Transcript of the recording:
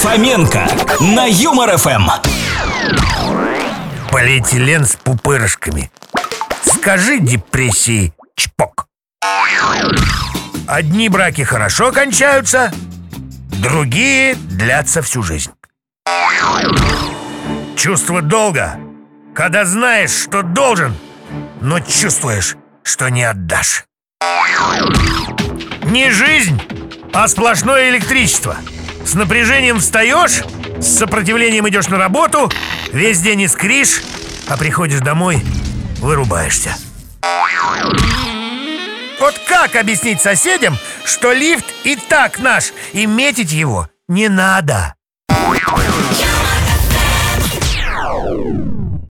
Фоменко на Юмор ФМ. Полиэтилен с пупырышками. Скажи депрессии чпок. Одни браки хорошо кончаются, другие длятся всю жизнь. Чувство долга, когда знаешь, что должен, но чувствуешь, что не отдашь. Не жизнь, а сплошное электричество. С напряжением встаешь, с сопротивлением идешь на работу, весь день искришь, а приходишь домой, вырубаешься. Вот как объяснить соседям, что лифт и так наш, и метить его не надо?